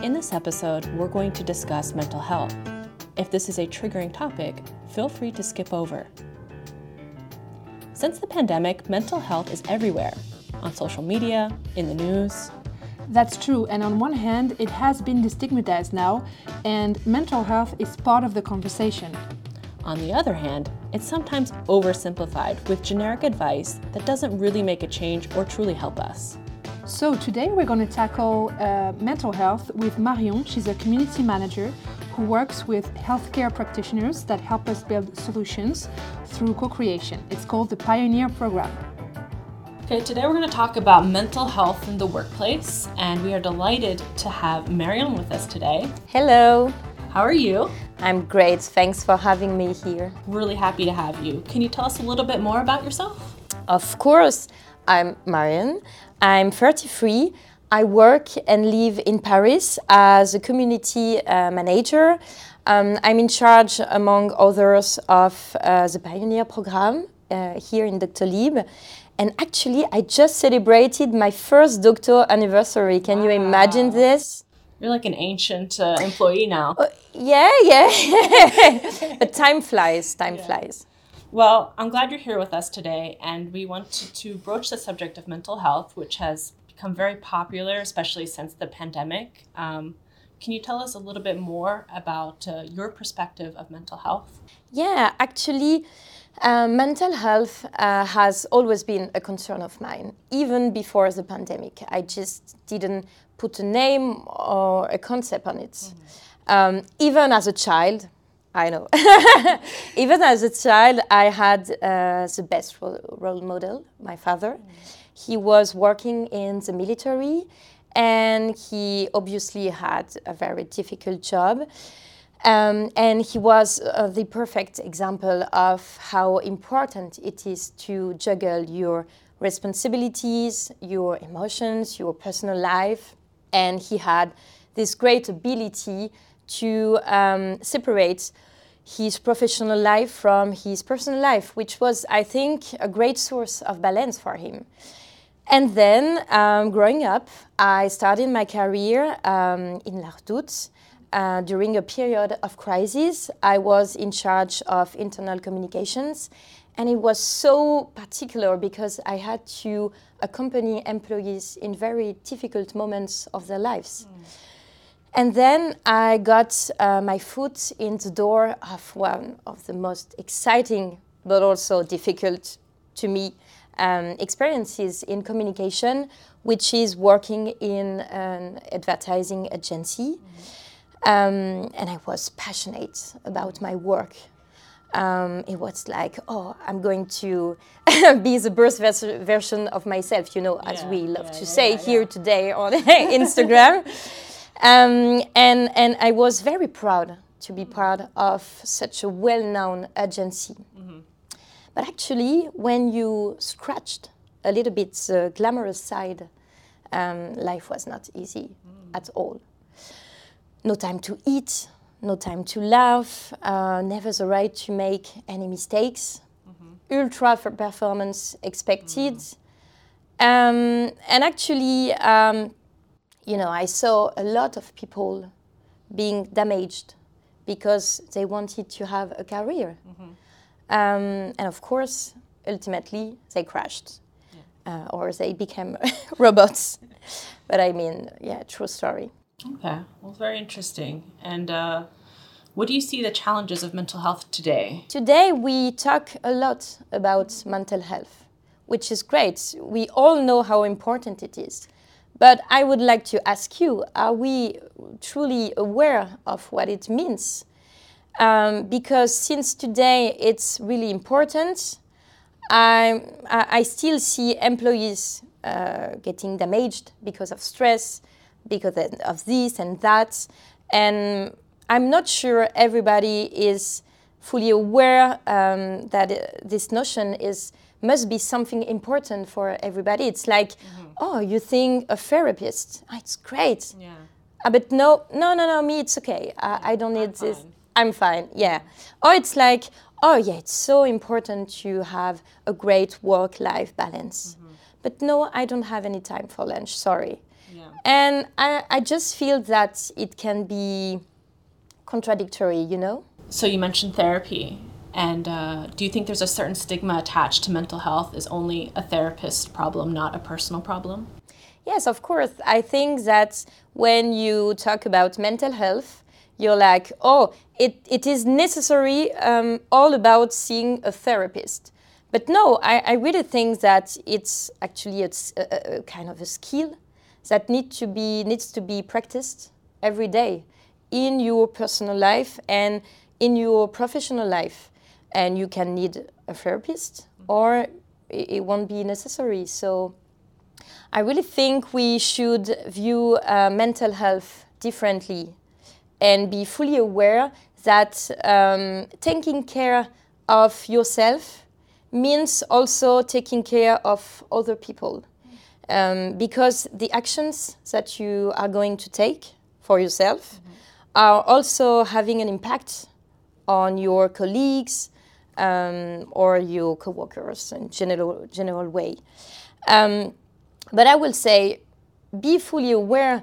In this episode, we're going to discuss mental health. If this is a triggering topic, feel free to skip over. Since the pandemic, mental health is everywhere on social media, in the news. That's true, and on one hand, it has been destigmatized now, and mental health is part of the conversation. On the other hand, it's sometimes oversimplified with generic advice that doesn't really make a change or truly help us. So, today we're going to tackle uh, mental health with Marion. She's a community manager who works with healthcare practitioners that help us build solutions through co creation. It's called the Pioneer Program. Okay, today we're going to talk about mental health in the workplace, and we are delighted to have Marion with us today. Hello. How are you? I'm great. Thanks for having me here. Really happy to have you. Can you tell us a little bit more about yourself? Of course. I'm Marion. I'm 33. I work and live in Paris as a community uh, manager. Um, I'm in charge, among others, of uh, the Pioneer program uh, here in Doctolib. And actually, I just celebrated my first doctor anniversary. Can wow. you imagine this? You're like an ancient uh, employee now. Uh, yeah, yeah. but time flies, time yeah. flies. Well, I'm glad you're here with us today, and we want to, to broach the subject of mental health, which has become very popular, especially since the pandemic. Um, can you tell us a little bit more about uh, your perspective of mental health? Yeah, actually, uh, mental health uh, has always been a concern of mine, even before the pandemic. I just didn't put a name or a concept on it. Mm-hmm. Um, even as a child, I know. even as a child, I had uh, the best role, model, my father. Mm-hmm. He was working in the military and he obviously had a very difficult job. Um, and he was uh, the perfect example of how important it is to juggle your responsibilities, your emotions, your personal life. And he had this great ability to um, separate his professional life from his personal life, which was, I think, a great source of balance for him. And then, um, growing up, I started my career um, in La Redoute uh, during a period of crisis. I was in charge of internal communications, and it was so particular because I had to accompany employees in very difficult moments of their lives. Mm. And then I got uh, my foot in the door of one of the most exciting but also difficult to me um, experiences in communication, which is working in an advertising agency. Mm-hmm. Um, and I was passionate about my work. Um, it was like, oh, I'm going to be the best vers- version of myself, you know, as we love yeah, to yeah, say yeah, here today on Instagram. Um, and, and I was very proud to be part of such a well known agency. Mm-hmm. But actually, when you scratched a little bit the glamorous side, um, life was not easy mm. at all no time to eat, no time to laugh, uh, never the right to make any mistakes, mm-hmm. ultra performance expected. Mm. Um, and actually, um, you know, I saw a lot of people being damaged because they wanted to have a career. Mm-hmm. Um, and of course, ultimately, they crashed yeah. uh, or they became robots. but I mean, yeah, true story. Okay, well, very interesting. And uh, what do you see the challenges of mental health today? Today, we talk a lot about mental health, which is great. We all know how important it is. But I would like to ask you are we truly aware of what it means? Um, because since today it's really important, I, I still see employees uh, getting damaged because of stress, because of this and that. And I'm not sure everybody is fully aware um, that uh, this notion is must be something important for everybody. It's like, mm-hmm. Oh, you think a therapist? Oh, it's great. Yeah. Uh, but no, no, no, no. Me, it's okay. Uh, I don't need I'm this. Fine. I'm fine. Yeah. Or it's like, oh yeah, it's so important to have a great work-life balance. Mm-hmm. But no, I don't have any time for lunch. Sorry. Yeah. And I, I just feel that it can be contradictory, you know? So you mentioned therapy. And uh, do you think there's a certain stigma attached to mental health is only a therapist problem, not a personal problem? Yes, of course. I think that when you talk about mental health, you're like, oh, it, it is necessary um, all about seeing a therapist. But no, I, I really think that it's actually it's a, a, kind of a skill that need to be, needs to be practiced every day in your personal life and in your professional life. And you can need a therapist or it, won't be necessary. So I really think we should view uh, mental health differently and be fully aware that um, taking care of yourself means also taking care of other people. Um, because the actions that you are going to take for yourself mm -hmm. are also having an impact on your colleagues um, or your co-workers in general general way. Um, but I will say, be fully aware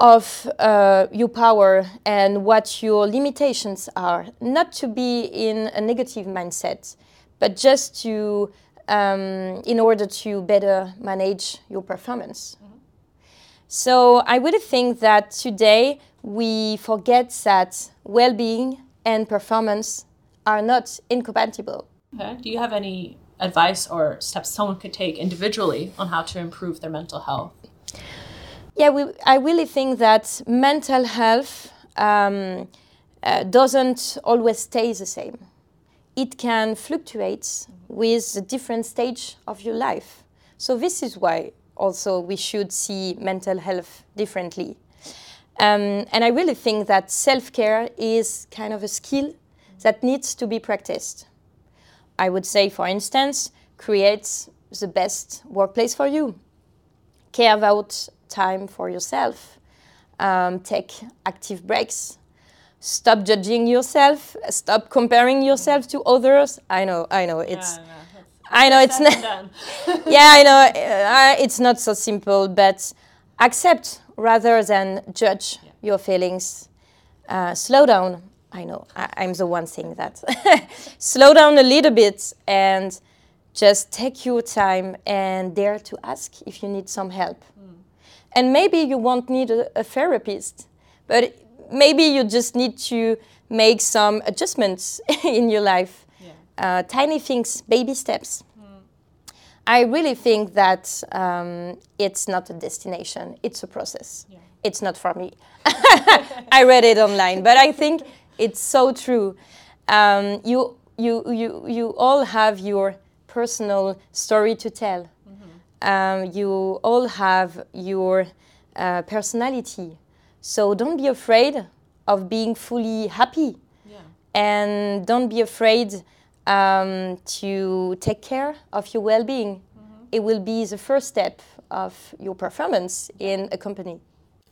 of uh, your power and what your limitations are. Not to be in a negative mindset, but just to, um, in order to better manage your performance. Mm -hmm. So I really think that today we forget that well-being and performance are not incompatible. Okay. Do you have any advice or steps someone could take individually on how to improve their mental health? Yeah, we, I really think that mental health um, uh, doesn't always stay the same. It can fluctuate with the different stage of your life. So this is why also we should see mental health differently. Um, and I really think that self-care is kind of a skill that needs to be practiced. I would say, for instance, create the best workplace for you. Carve out time for yourself. Um, take active breaks. Stop judging yourself. Stop comparing yourself to others. I know, I know, it's. Yeah, I know it's not. yeah, I know uh, it's not so simple, but accept rather than judge yeah. your feelings. Uh, slow down I know, I, am the one saying that. Slow down a little bit and just take your time and dare to ask if you need some help. Mm. And maybe you won't need a, a, therapist, but maybe you just need to make some adjustments in your life. Yeah. Uh, tiny things, baby steps. Mm. I really think that um, it's not a destination, it's a process. Yeah. It's not for me. I read it online, but I think it's so true. Um, you, you, you, you all have your personal story to tell. Mm -hmm. um, you all have your uh, personality. So don't be afraid of being fully happy. Yeah. And don't be afraid um, to take care of your well-being. Mm -hmm. It will be the first step of your performance in a company.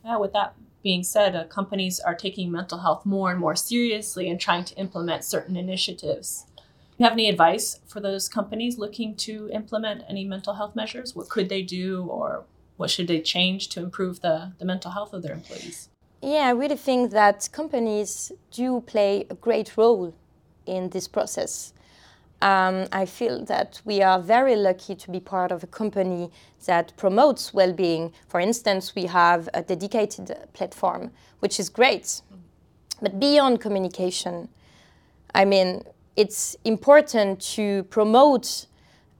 Yeah, with that being said, uh, companies are taking mental health more and more seriously and trying to implement certain initiatives. Do you have any advice for those companies looking to implement any mental health measures? What could they do or what should they change to improve the, the mental health of their employees? Yeah, I really think that companies do play a great role in this process. Um, I feel that we are very lucky to be part of a company that promotes well-being. For instance, we have a dedicated platform, which is great. But beyond communication, I mean, it's important to promote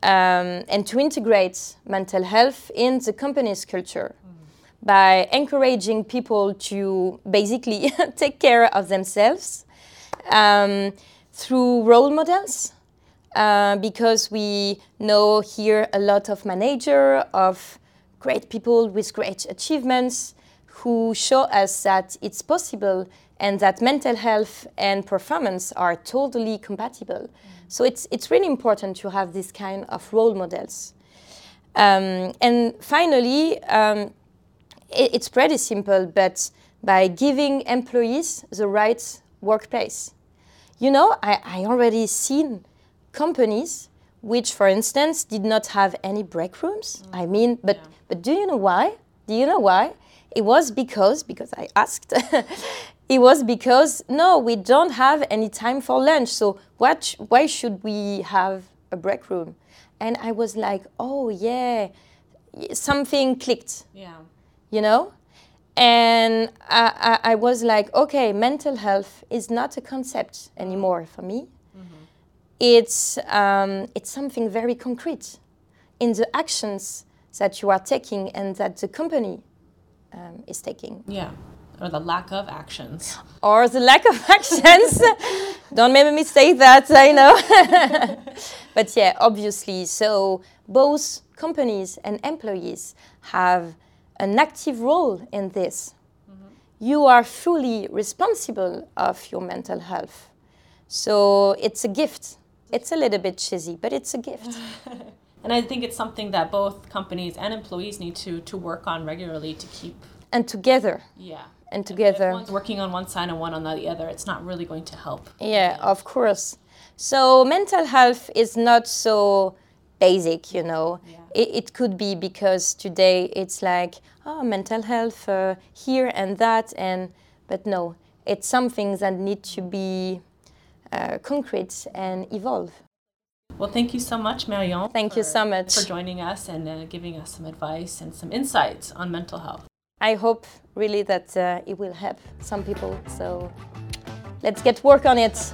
um, and to integrate mental health in the company's culture mm. by encouraging people to basically take care of themselves um, through role models uh, because we know here a lot of manager of great people with great achievements who show us that it's possible and that mental health and performance are totally compatible. Mm. So it's, it's really important to have this kind of role models. Um, and finally, um, it, it's pretty simple, but by giving employees the right workplace. You know, I, I already seen companies which, for instance, did not have any break rooms. Mm. I mean, but, yeah. but do you know why? Do you know why? It was because, because I asked, it was because, no, we don't have any time for lunch. So what, why should we have a break room? And I was like, oh, yeah, something clicked, Yeah. you know? And I, I, I was like, okay, mental health is not a concept anymore for me. It's, um, it's something very concrete in the actions that you are taking and that the company um, is taking. Yeah. Or the lack of actions. Or the lack of actions. Don't make me say that, I know. but yeah, obviously. So both companies and employees have an active role in this. You are fully responsible of your mental health. So it's a gift. It's a little bit cheesy, but it's a gift. And I think it's something that both companies and employees need to, to work on regularly to keep, and together, yeah. and together. working on one side and one on the other, it's not really going to help. Yeah, of course. So mental health is not so basic, you know. Yeah. It, it could be because today it's like, oh, mental health uh, here and that, and but no, it's something that need to be uh, concrete and evolve. Well, thank you so much, Marion. Thank you so much. For joining us and uh, giving us some advice and some insights on mental health. I hope really that uh, it will help some people. So let's get work on it.